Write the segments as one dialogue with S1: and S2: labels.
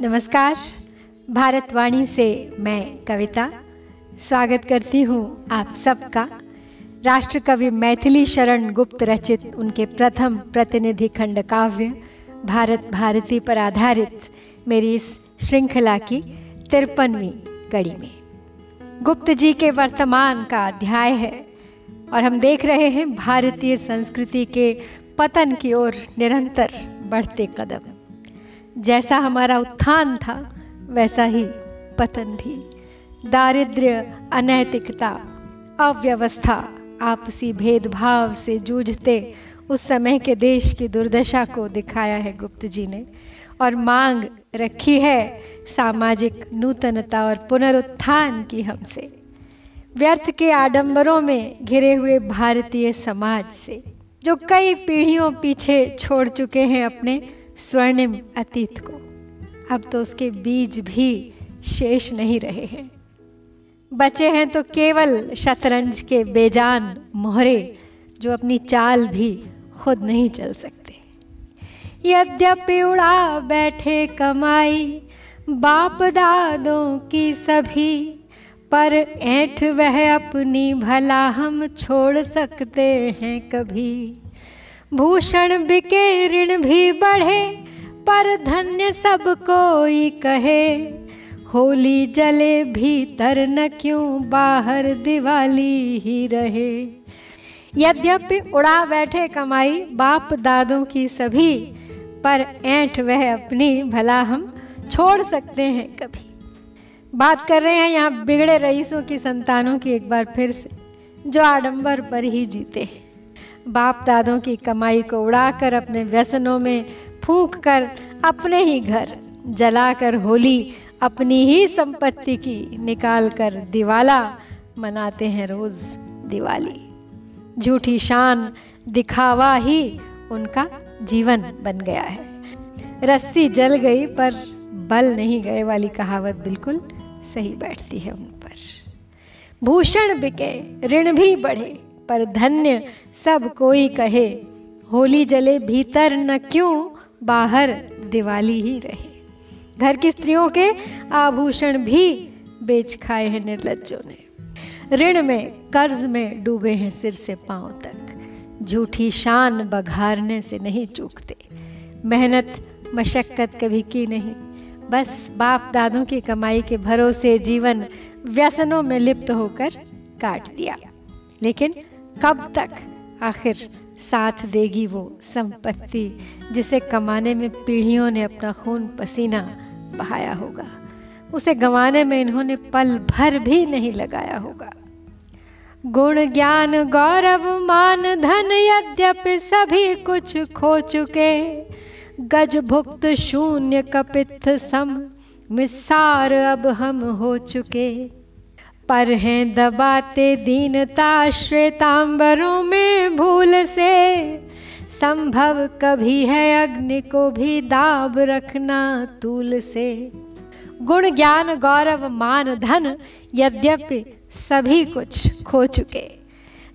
S1: नमस्कार। भारतवाणी से मैं कविता स्वागत करती हूँ आप सबका। राष्ट्र कवि मैथिली शरण गुप्त रचित उनके प्रथम प्रतिनिधि खंड काव्य, भारत भारती पर आधारित मेरी इस श्रृंखला की तिरपनवीं कड़ी में। गुप्त जी के वर्तमान का अध्याय है और हम देख रहे हैं भारतीय संस्कृति के पतन की ओर निरंतर बढ़ते कदम। जैसा हमारा उत्थान था, वैसा ही पतन भी। दारिद्र्य, अनैतिकता, अव्यवस्था आपसी भेदभाव से जूझते उस समय के देश की दुर्दशा को दिखाया है गुप्त जी ने। और मांग रखी है सामाजिक नूतनता और पुनरुत्थान की हमसे। व्यर्थ के आडंबरों में घिरे हुए भारतीय समाज से, जो कई पीढ़ियों पीछे छोड़ चुके हैं अपने स्वर्णिम अतीत को। अब तो उसके बीज भी शेष नहीं रहे हैं। बचे हैं तो केवल शतरंज के बेजान मोहरे, जो अपनी चाल भी खुद नहीं चल सकते। यद्यपि उड़ा बैठे कमाई, बाप दादों की सभी, पर ऐठ वह अपनी भला हम छोड़ सकते हैं कभी। भूषण बिके ऋण भी बढ़े, पर धन्य सब कोई कहे, होली जले भीतर न क्यों बाहर दिवाली ही रहे। यद्यपि उड़ा बैठे कमाई बाप दादों की सभी, पर ऐठ वह अपनी भला हम छोड़ सकते हैं कभी। बात कर रहे हैं यहाँ बिगड़े रईसों की संतानों की एक बार फिर से, जो आडंबर पर ही जीते हैं। बाप दादों की कमाई को उड़ाकर अपने व्यसनों में फूंक कर अपने ही घर जलाकर होली अपनी ही संपत्ति की निकाल कर दिवाला मनाते हैं रोज दिवाली। झूठी शान दिखावा ही उनका जीवन बन गया है। रस्सी जल गई पर बल नहीं गए वाली कहावत बिल्कुल सही बैठती है उन पर। भूषण बिके, ऋण भी बढ़े पर धन्य सब कोई कहे। होली जले भीतर न क्यों, बाहर दिवाली ही रहे। घर की स्त्रियों के आभूषण भी बेच खाए हैं निर्लज्जों ने। ऋण में, कर्ज में डूबे हैं सिर से पाँव तक। झूठी शान बघारने से नहीं चूकते। मेहनत, मशक्कत कभी की नहीं। बस बाप दादों की कमाई के भरोसे जीवन व्यसनों में लिप्त होकर काट दिया। लेकिन कब तक? आखिर साथ देगी वो संपत्ति, जिसे कमाने में पीढ़ियों ने अपना खून पसीना बहाया होगा। उसे गंवाने में इन्होंने पल भर भी नहीं लगाया होगा। गुण ज्ञान, गौरव, मान, धन, यद्यपि सभी कुछ खो चुके। गज भुक्त, शून्य कपित सम, मिसार अब हम हो चुके। पर हैं दबाते दीनता श्वेतांबरों में भूल से। संभव कभी है अग्नि को भी दाब रखना तूल से। गुण ज्ञान, गौरव, मान, धन, यद्यपि सभी कुछ खो चुके।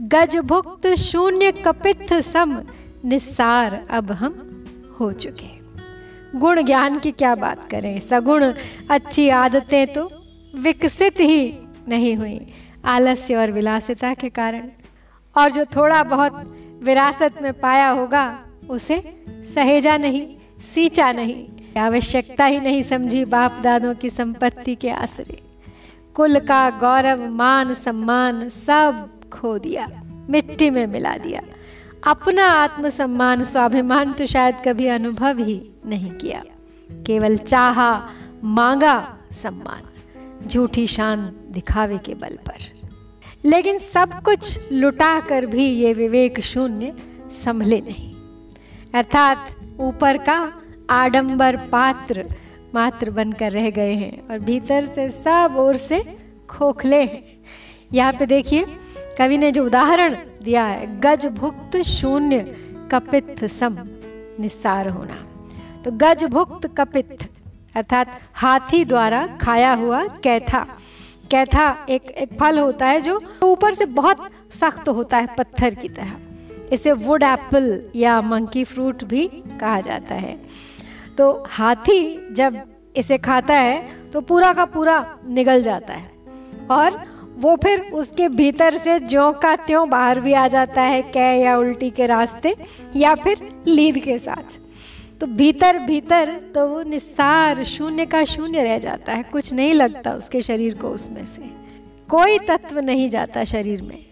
S1: गज भुक्त, शून्य कपित सम, निस्सार अब हम हो चुके। गुण ज्ञान की क्या बात करें? सगुण अच्छी आदतें तो विकसित ही नहीं हुई। आलस्य और विलासिता के कारण। और जो थोड़ा बहुत विरासत में पाया होगा, उसे सहेजा नहीं, सींचा नहीं। आवश्यकता ही नहीं समझी बाप दादों की संपत्ति के आसरे कुल का गौरव, मान, सम्मान सब खो दिया, मिट्टी में मिला दिया। अपना आत्मसम्मान, स्वाभिमान तो शायद कभी अनुभव ही नहीं किया। केवल चाहा, मांगा, सम्मान। झूठी शान दिखावे के बल पर। लेकिन सब कुछ लुटा कर भी ये विवेक शून्य संभले नहीं। अर्थात ऊपर का आडंबर पात्र मात्र बनकर रह गए हैं और भीतर से सब ओर से खोखले हैं। यहाँ पे देखिए, कवि ने जो उदाहरण दिया है, गज भुक्त शून्य कपित सम निस्सार होना। तो गज भुक्त कपित अर्थात हाथी द्वारा खाया हुआ कैथा। कैथा एक एक फल होता है जो ऊपर से बहुत सख्त होता है पत्थर की तरह। इसे वुड एप्पल या मंकी फ्रूट भी कहा जाता है। तो हाथी जब इसे खाता है तो पूरा का पूरा निगल जाता है। और वो फिर उसके भीतर से ज्यों का त्यों बाहर भी आ जाता है, कै या उल्टी के रास्ते या फिर लीद के साथ। तो भीतर भीतर तो वो निस्सार, शून्य का शून्य रह जाता है। कुछ नहीं लगता उसके शरीर को उसमें से। कोई तत्व नहीं जाता शरीर में।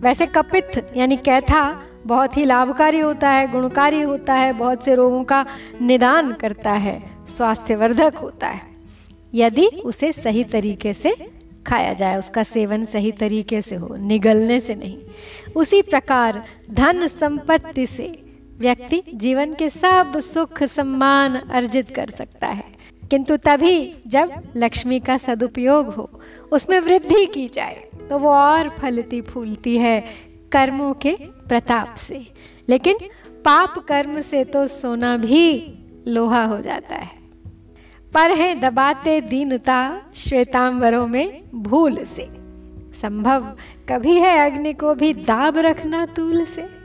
S1: वैसे कपित, यानी कैथा, बहुत ही लाभकारी होता है, गुणकारी होता है, बहुत से रोगों का निदान करता है, स्वास्थ्यवर्धक होता है। यदि उसे सही तरीके से खाया जाए, उसका सेवन सही तरीके से हो, निगलने से नहीं। उसी प्रकार धन संपत्ति से व्यक्ति जीवन के सब सुख सम्मान अर्जित कर सकता है। किंतु तभी जब लक्ष्मी का सदुपयोग हो, उसमें वृद्धि की जाए तो वो और फलती फूलती है कर्मों के प्रताप से। लेकिन पाप कर्म से तो सोना भी लोहा हो जाता है। पर है दबाते दीनता श्वेतांबरों में भूल से। संभव कभी है अग्नि को भी दाब रखना तूल से।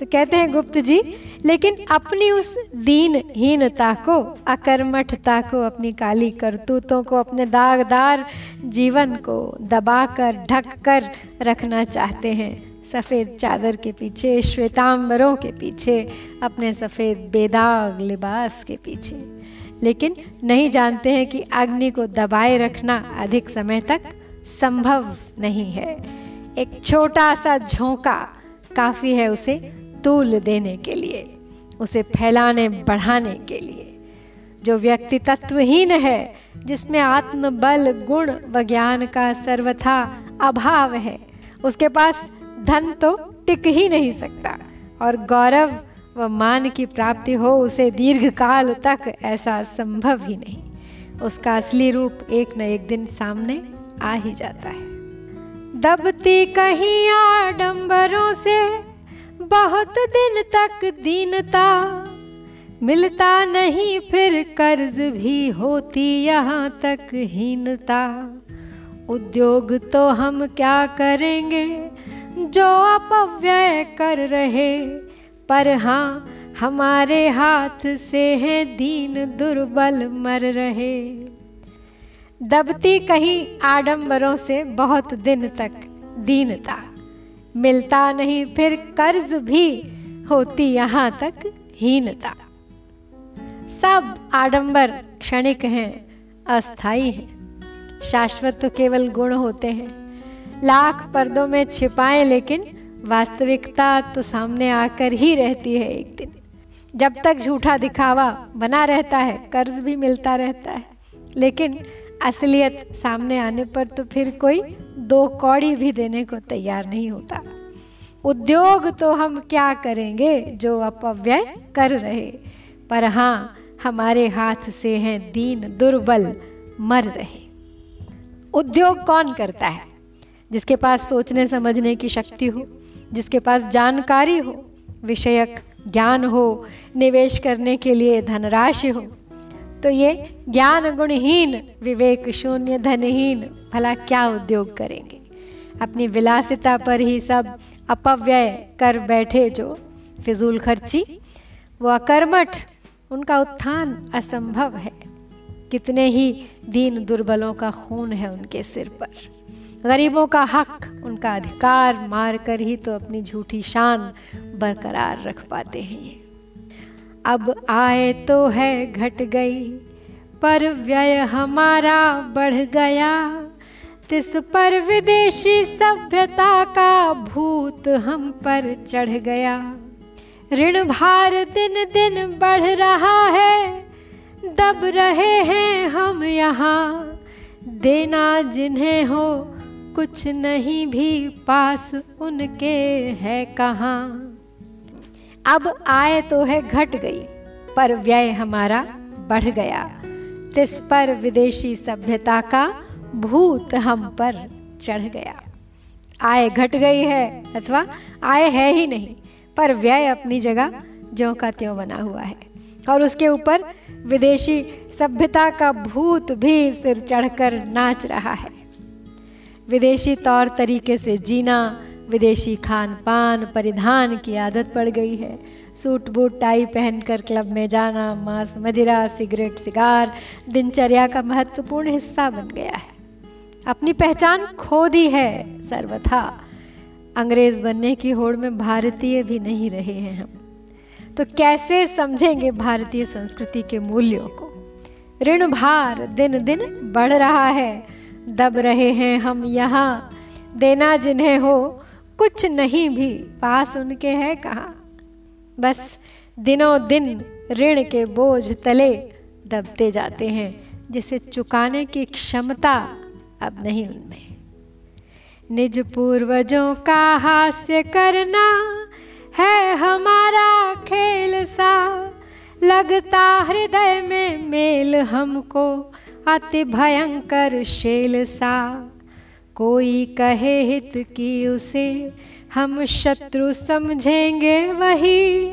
S1: तो कहते हैं गुप्त जी, लेकिन अपनी उस दीनहीनता को, अकर्मठता को, अपनी काली करतूतों को, अपने दागदार जीवन को दबाकर ढक कर रखना चाहते हैं। सफ़ेद चादर के पीछे, श्वेतांबरों के पीछे, अपने सफ़ेद बेदाग लिबास के पीछे। लेकिन नहीं जानते हैं कि अग्नि को दबाए रखना अधिक समय तक संभव नहीं है। एक छोटा सा झोंका काफ़ी है उसे तूल देने के लिए, उसे फैलाने, बढ़ाने के लिए। जो व्यक्ति तत्वहीन है, जिसमें आत्मबल, गुण व ज्ञान का सर्वथा अभाव है, उसके पास धन तो टिक ही नहीं सकता, और गौरव व मान की प्राप्ति हो उसे दीर्घ काल तक ऐसा संभव ही नहीं। उसका असली रूप एक न एक दिन सामने आ ही जाता है। दबती कहीं आडंबरों से बहुत दिन तक दीनता। मिलता नहीं, फिर कर्ज भी होती यहाँ तक हीनता। उद्योग तो हम क्या करेंगे? जो अपव्यय कर रहे। पर हाँ हमारे हाथ से है दीन दुर्बल मर रहे। दबती कहीं आडंबरों से बहुत दिन तक दीनता। मिलता नहीं, फिर कर्ज भी होती यहाँ तक हीनता। सब आडंबर क्षणिक हैं अस्थाई हैं। शाश्वत तो केवल गुण होते हैं। लाख पर्दों में छिपाएँ, लेकिन वास्तविकता तो सामने आकर ही रहती है एक दिन। जब तक झूठा दिखावा बना रहता है, कर्ज भी मिलता रहता है। लेकिन असलियत सामने आने पर तो फिर कोई दो कौड़ी भी देने को तैयार नहीं होता। उद्योग तो हम क्या करेंगे जो अपव्यय कर रहे? पर हाँ हमारे हाथ से हैं दीन दुर्बल मर रहे। उद्योग कौन करता है? जिसके पास सोचने समझने की शक्ति हो, जिसके पास जानकारी हो, विषयक ज्ञान हो, निवेश करने के लिए धनराशि हो तो ये ज्ञान गुणहीन विवेक शून्य धनहीन, भला क्या उद्योग करेंगे? अपनी विलासिता पर ही सब अपव्यय कर बैठे जो फिजूल खर्ची, वो अकर्मठ, उनका उत्थान असंभव है। कितने ही दीन दुर्बलों का खून है उनके सिर पर। गरीबों का हक, उनका अधिकार मार कर ही तो अपनी झूठी शान बरकरार रख पाते हैं ये। अब आए तो है घट गई, पर व्यय हमारा बढ़ गया। तिस पर विदेशी सभ्यता का भूत हम पर चढ़ गया। ऋण भार दिन दिन बढ़ रहा है, दब रहे हैं हम यहाँ। देना जिन्हें हो, कुछ नहीं भी पास उनके है कहाँ। अब आए तो है घट गई, पर व्यय हमारा बढ़ गया। तिस पर विदेशी सभ्यता का भूत हम पर चढ़ गया। आय घट गई है, अथवा आय है ही नहीं, पर व्यय अपनी जगह ज्यों का त्यों बना हुआ है। और उसके ऊपर विदेशी सभ्यता का भूत भी सिर चढ़कर नाच रहा है। विदेशी तौर तरीके से जीना विदेशी खान पान परिधान की आदत पड़ गई है। सूट, बूट, टाई पहनकर क्लब में जाना, मांस, मदिरा, सिगरेट, सिगार, दिनचर्या का महत्वपूर्ण हिस्सा बन गया है। अपनी पहचान खो दी है सर्वथा। अंग्रेज़ बनने की होड़ में भारतीय भी नहीं रहे हैं हम। तो कैसे समझेंगे भारतीय संस्कृति के मूल्यों को? ऋण भार दिन दिन बढ़ रहा है। दब रहे हैं हम यहाँ। देना जिन्हें हो कुछ नहीं भी। पास उनके है कहाँ? बस दिनों दिन ऋण के बोझ तले दबते जाते हैं, जिसे चुकाने की क्षमता अब नहीं उनमें। निज पूर्वजों का हास्य करना है हमारा खेल सा। लगता हृदय में मेल हमको अति भयंकर शेल सा। कोई कहे हित की उसे, हम शत्रु समझेंगे वही।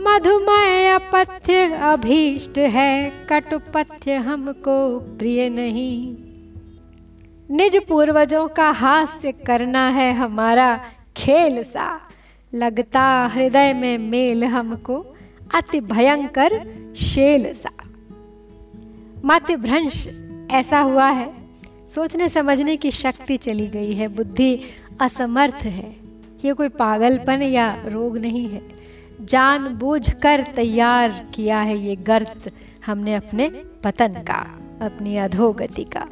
S1: मधुमय अपथ्य अभीष्ट है, कटुपथ्य हमको प्रिय नहीं। निज पूर्वजों का हास्य करना है हमारा खेल सा। लगता हृदय में मेल हमको, अति भयंकर शेल सा। मत भ्रंश ऐसा हुआ है। सोचने समझने की शक्ति चली गई है, बुद्धि असमर्थ है। ये कोई पागलपन या रोग नहीं है। जानबूझकर तैयार किया है ये गर्त हमने अपने पतन का, अपनी अधोगति का।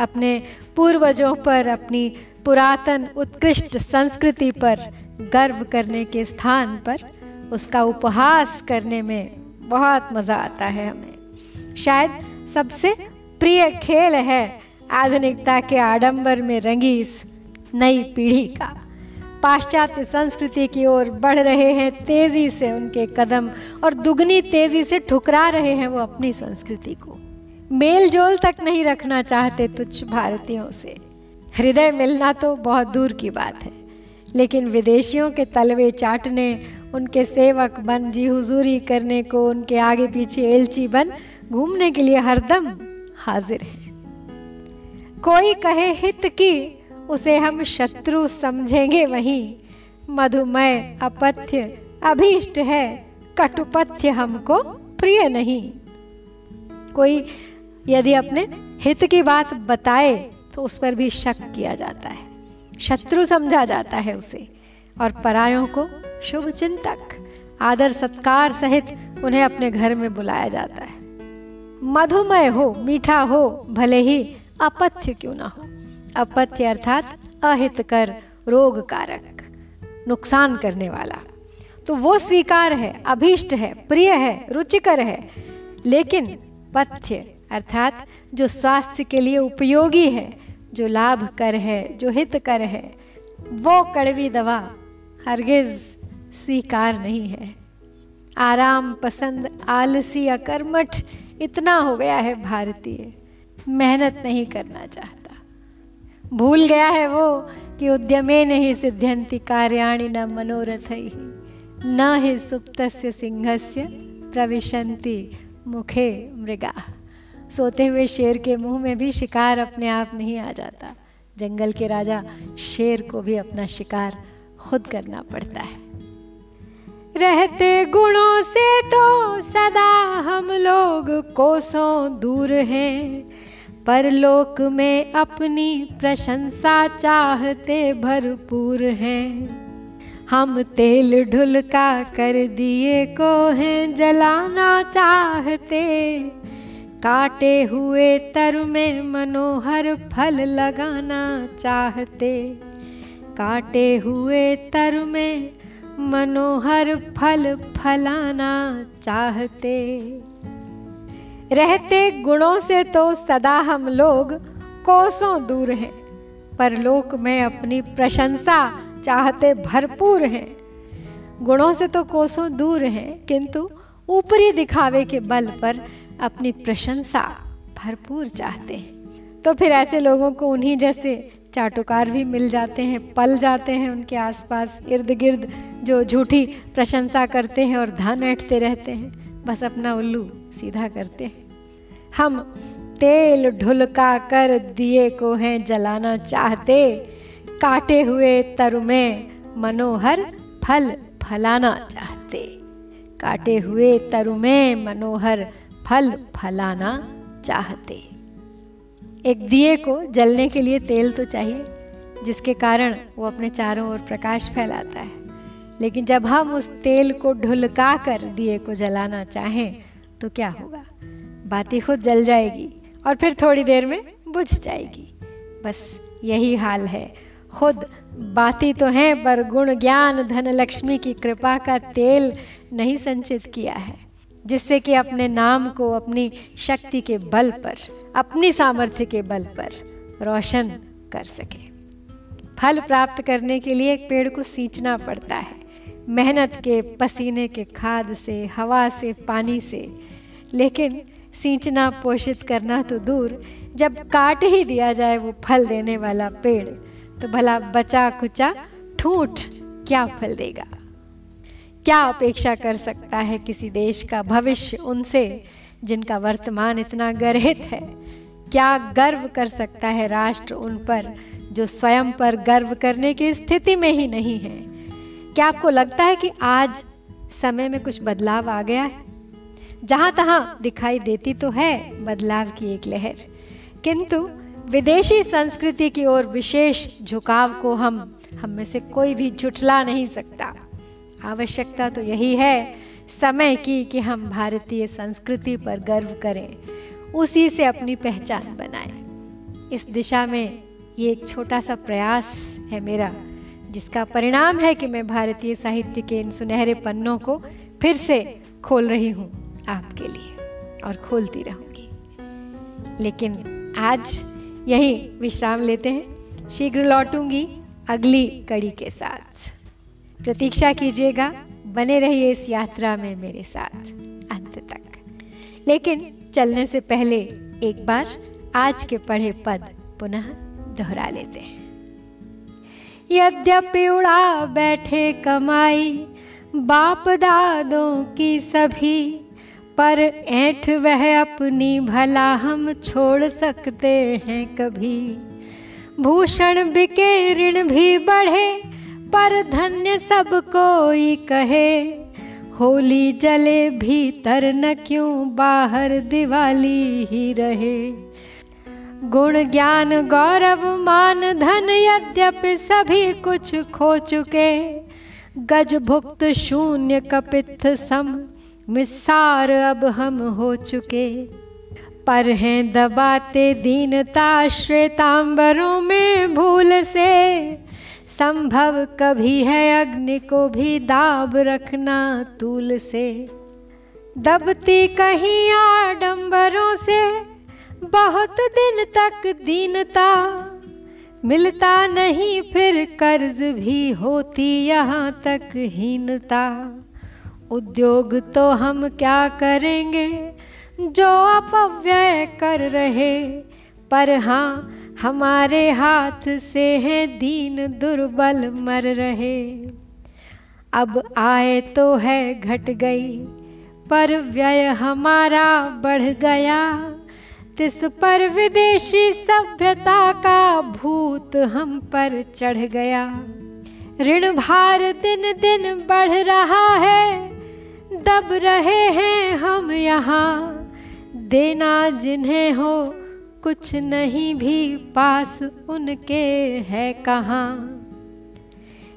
S1: अपने पूर्वजों पर, अपनी पुरातन उत्कृष्ट संस्कृति पर, गर्व करने के स्थान पर, उसका उपहास करने में बहुत मज़ा आता है हमें। शायद सबसे प्रिय खेल है आधुनिकता के आडंबर में रंगी इस नई पीढ़ी का। पाश्चात्य संस्कृति की ओर बढ़ रहे हैं, तेज़ी से उनके कदम और दुगनी तेज़ी से ठुकरा रहे हैं वो अपनी संस्कृति को। मेल जोल तक नहीं रखना चाहते तुच्छ भारतीयों से। हृदय मिलना तो बहुत दूर की बात है, लेकिन विदेशियों के तलवे चाटने, उनके सेवक बन जी हुजूरी करने को, उनके आगे पीछे एलची बन, घूमने के लिए हरदम हाजिर हैं। कोई कहे हित की, उसे हम शत्रु समझेंगे वहीं। मधुमय अपथ्य, अभीष्ट है, कटुपथ्य हमको प्रिय नहीं। कोई यदि अपने हित की बात बताए तो उस पर भी शक किया जाता है। शत्रु समझा जाता है उसे, और परायों को शुभ चिंतक, आदर सत्कार सहित उन्हें अपने घर में बुलाया जाता है। मधुमय हो, मीठा हो, भले ही अपथ्य क्यों ना हो? अपथ्य अर्थात अहितकर रोग कारक नुकसान करने वाला। तो वो स्वीकार है, अभीष्ट है, प्रिय है, रुचिकर है। लेकिन पथ्य अर्थात जो स्वास्थ्य के लिए उपयोगी है, जो लाभ कर है, जो हित कर है, वो कड़वी दवा हरगिज स्वीकार नहीं है। आराम पसंद आलसी अकर्मठ इतना हो गया है भारतीय। मेहनत नहीं करना चाहता। भूल गया है वो कि उद्यमे नहीं सिद्ध्यंति, कार्याणि न मनोरथ ही न ही सुप्त सिंहस्य प्रविशंति मुखे मृगा। सोते हुए शेर के मुँह में भी शिकार अपने आप नहीं आ जाता। जंगल के राजा शेर को भी अपना शिकार खुद करना पड़ता है। रहते गुणों से तो सदा हम लोग कोसों दूर हैं। परलोक में अपनी प्रशंसा चाहते भरपूर हैं। हम तेल ढुलका कर दिए को हैं जलाना चाहते। काटे हुए तर में मनोहर फल लगाना चाहते। काटे हुए तर में मनोहर फल फलाना चाहते। रहते गुणों से तो सदा हम लोग कोसों दूर हैं। परलोक में अपनी प्रशंसा चाहते भरपूर हैं। गुणों से तो कोसों दूर हैं, किंतु ऊपरी दिखावे के बल पर अपनी प्रशंसा भरपूर चाहते हैं। तो फिर ऐसे लोगों को उन्हीं जैसे चाटुकार भी मिल जाते हैं, पल जाते हैं उनके आसपास इर्द गिर्द जो झूठी प्रशंसा करते हैं और धन ऐठते रहते हैं। बस अपना उल्लू सीधा करते हैं। हम तेल ढुलका कर दिए को हैं जलाना चाहते, काटे हुए तरु में मनोहर फल फलाना चाहते, काटे हुए तरु में मनोहर फल फलाना चाहते। एक दिए को जलने के लिए तेल तो चाहिए, जिसके कारण वो अपने चारों ओर प्रकाश फैलाता है। लेकिन जब हम उस तेल को ढुलका कर दिए को जलाना चाहें तो क्या होगा? बाती खुद जल जाएगी और फिर थोड़ी देर में बुझ जाएगी। बस यही हाल है। खुद बाती तो हैं, पर गुण ज्ञान धन लक्ष्मी की कृपा का तेल नहीं संचित किया है, जिससे कि अपने नाम को अपनी शक्ति के बल पर, अपनी सामर्थ्य के बल पर रोशन कर सके। फल प्राप्त करने के लिए एक पेड़ को सींचना पड़ता है। मेहनत के पसीने के खाद से, हवा से, पानी से लेकिन सींचना, पोषित करना तो दूर। जब काट ही दिया जाए वो फल देने वाला पेड़ तो भला बचा कुचा ठूठ क्या फल देगा? क्या अपेक्षा कर सकता है किसी देश का भविष्य उनसे, जिनका वर्तमान इतना गर्हित है? क्या गर्व कर सकता है राष्ट्र उन पर, जो स्वयं पर गर्व करने की स्थिति में ही नहीं है? क्या आपको लगता है कि आज समय में कुछ बदलाव आ गया है? जहाँ तहां दिखाई देती तो है बदलाव की एक लहर। किंतु विदेशी संस्कृति की ओर विशेष झुकाव को हम हम में से कोई भी झुठला नहीं सकता। आवश्यकता तो यही है समय की कि हम भारतीय संस्कृति पर गर्व करें, उसी से अपनी पहचान बनाएँ। इस दिशा में ये एक छोटा सा प्रयास है मेरा, जिसका परिणाम है कि मैं भारतीय साहित्य के इन सुनहरे पन्नों को फिर से खोल रही हूँ। आपके लिए और खोलती रहूँगी। लेकिन आज यही विश्राम लेते हैं। शीघ्र लौटूँगी अगली कड़ी के साथ। प्रतीक्षा कीजिएगा, बने रहिए इस यात्रा में मेरे साथ अंत तक। लेकिन चलने से पहले एक बार आज के पढ़े पद पुनः दोहरा लेते हैं। यद्यपि उड़ा बैठे कमाई, बाप दादों की सभी पर ऐठ वह अपनी भला हम छोड़ सकते हैं कभी। भूषण बिके ऋण भी बढ़े, पर धन्य सब कोई कहे। होली जले भीतर न क्यों, बाहर दिवाली ही रहे। गुण ज्ञान गौरव मान धन यद्यपि सभी कुछ खो चुके। गज भुक्त शून्य कपित सम मिसार अब हम हो चुके। पर हैं दबाते दीनता श्वेतांबरों में भूल से। संभव कभी है अग्नि को भी दाब रखना तूल से। दबती कहीं आडंबरों से, बहुत दिन तक दीनता। मिलता नहीं फिर कर्ज भी होती यहाँ तक हीनता। उद्योग तो हम क्या करेंगे? जो अपव्यय कर रहे, पर हाँ हमारे हाथ से है दीन दुर्बल मर रहे। अब आए तो है घट गई, पर व्यय हमारा बढ़ गया। तिस पर विदेशी सभ्यता का भूत हम पर चढ़ गया। ऋण भार दिन दिन बढ़ रहा है दब रहे हैं हम यहाँ। देना जिन्हें हो, कुछ नहीं भी पास उनके है कहाँ।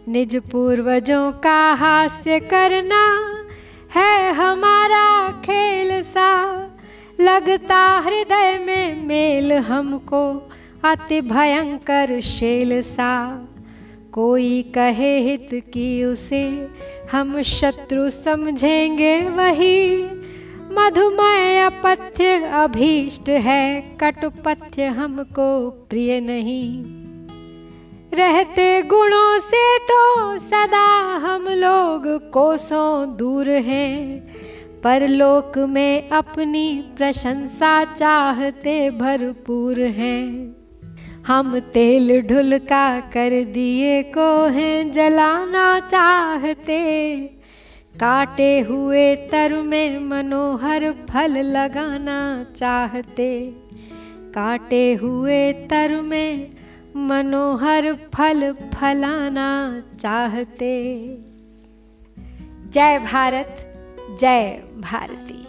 S1: निज पूर्वजों का हास्य करना है हमारा खेल सा। लगता हृदय में मेल हमको, अति भयंकर शेल सा। कोई कहे हित की उसे, हम शत्रु समझेंगे वही। मधुमय अपथ्य अभीष्ट है, कटुपथ्य हमको प्रिय नहीं। रहते गुणों से तो सदा हम लोग कोसों दूर हैं। परलोक में अपनी प्रशंसा चाहते भरपूर हैं। हम तेल ढुलका कर दिए को हैं जलाना चाहते। काटे हुए तर में मनोहर फल लगाना चाहते। काटे हुए तर में मनोहर फल फलाना चाहते। जय भारत, जय भारती।